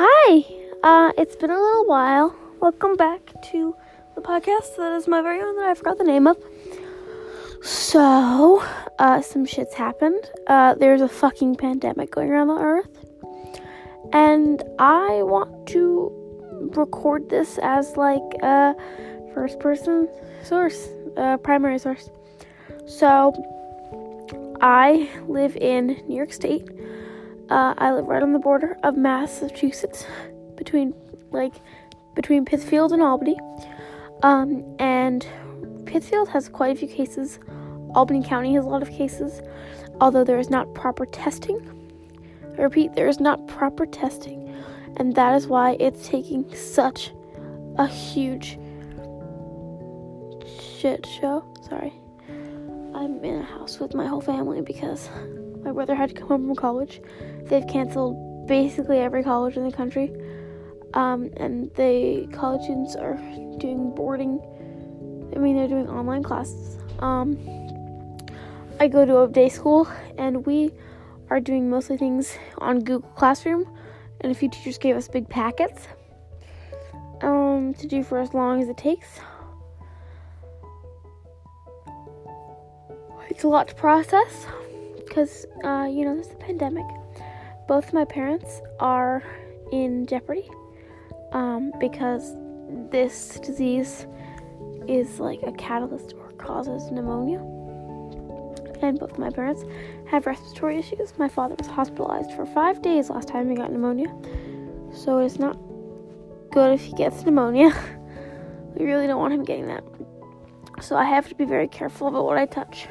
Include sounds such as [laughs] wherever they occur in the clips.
Hi, uh, it's been a little while. Welcome back to the podcast that is my very own that I forgot the name of. So, uh, some shit's happened. Uh, there's a fucking pandemic going around the earth. And I want to record this as like a first person source, a primary source. So, I live in New York State. Uh, I live right on the border of Massachusetts, between like between Pittsfield and Albany. Um, and Pittsfield has quite a few cases. Albany County has a lot of cases, although there is not proper testing. I repeat, there is not proper testing, and that is why it's taking such a huge shit show. Sorry. I'm in a house with my whole family because my brother had to come home from college. They've canceled basically every college in the country. Um, and the college students are doing boarding. I mean, they're doing online classes. Um, I go to a day school, and we are doing mostly things on Google Classroom. And a few teachers gave us big packets um, to do for as long as it takes. It's a lot to process because, uh, you know, there's a pandemic. Both my parents are in jeopardy um, because this disease is like a catalyst or causes pneumonia. And both my parents have respiratory issues. My father was hospitalized for five days last time he got pneumonia. So it's not good if he gets pneumonia. [laughs] we really don't want him getting that. So I have to be very careful about what I touch.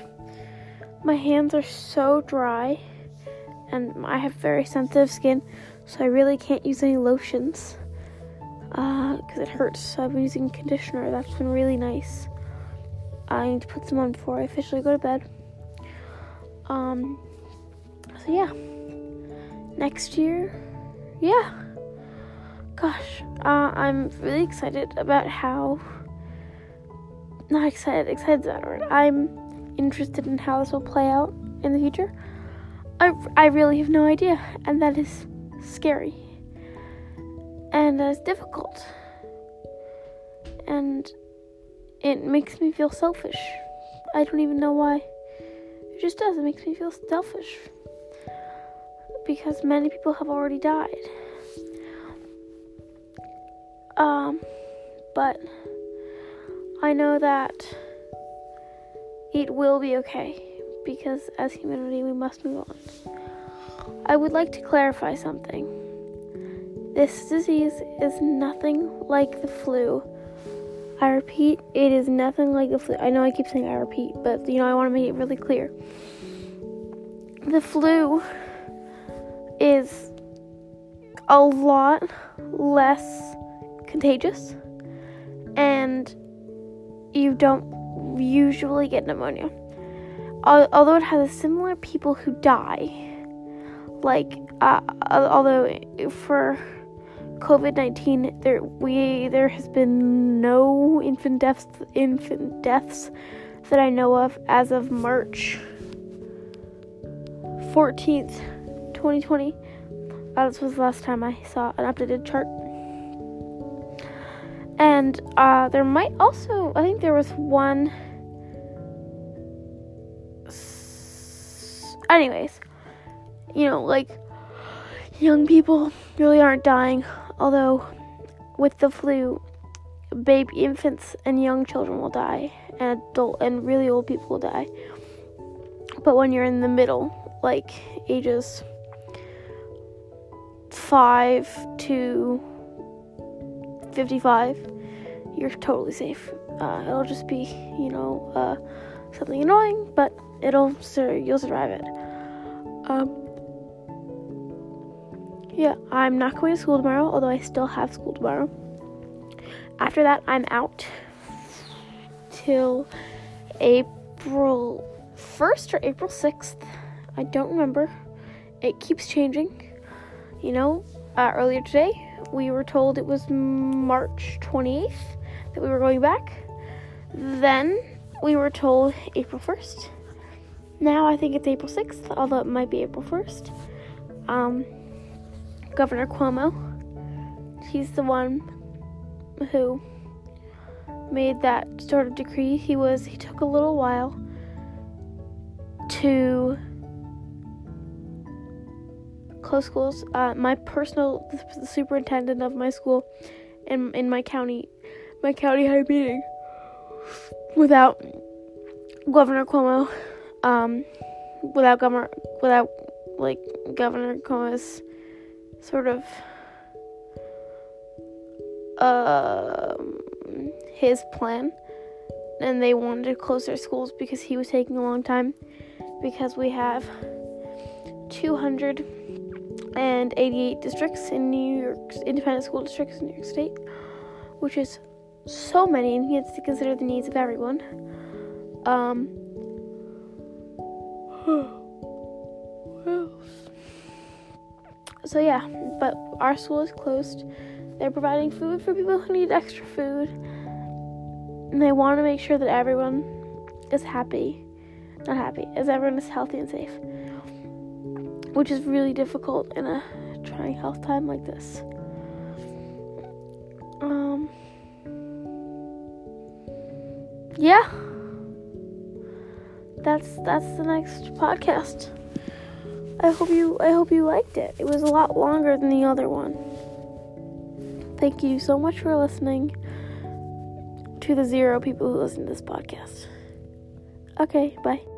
My hands are so dry and I have very sensitive skin, so I really can't use any lotions because uh, it hurts. So I've been using conditioner. That's been really nice. I need to put some on before I officially go to bed. Um. So yeah. Next year, yeah. Gosh, uh, I'm really excited about how. Not excited. Excited that word. I'm interested in how this will play out in the future. I, I really have no idea, and that is scary. And that is difficult. And it makes me feel selfish. I don't even know why. It just does. It makes me feel selfish. Because many people have already died. Um, but I know that it will be okay because as humanity we must move on. I would like to clarify something. This disease is nothing like the flu. I repeat, it is nothing like the flu. I know I keep saying I repeat, but you know, I want to make it really clear. The flu is a lot less contagious, and you don't usually get pneumonia. Although it has similar people who die, like uh, although for COVID nineteen there we there has been no infant deaths infant deaths that I know of as of March fourteenth, twenty twenty. Uh, this was the last time I saw an updated chart. And uh, there might also, I think there was one anyways, you know, like young people really aren't dying, although with the flu, baby infants and young children will die, and adult and really old people will die. But when you're in the middle, like ages 5 to 55, you're totally safe. Uh, it'll just be, you know, uh, something annoying, but it'll you'll survive it. Um, yeah, I'm not going to school tomorrow, although I still have school tomorrow. After that, I'm out till April 1st or April 6th. I don't remember. It keeps changing. You know, uh, earlier today, we were told it was March 28th that we were going back. Then we were told April 1st. Now I think it's April 6th, although it might be April 1st. Um, Governor Cuomo he's the one who made that sort of decree. He was he took a little while to close schools. Uh, my personal superintendent of my school in in my county, my county had a meeting without Governor Cuomo, um, without governor without like Governor Cuomo's sort of um his plan and they wanted to close their schools because he was taking a long time because we have 288 districts in New York independent school districts in New York State which is so many and he has to consider the needs of everyone um so yeah but our school is closed they're providing food for people who need extra food. And they want to make sure that everyone is happy. Not happy, as everyone is healthy and safe. Which is really difficult in a trying health time like this. Um Yeah. That's that's the next podcast. I hope you I hope you liked it. It was a lot longer than the other one. Thank you so much for listening to the zero people who listen to this podcast. Okay, bye.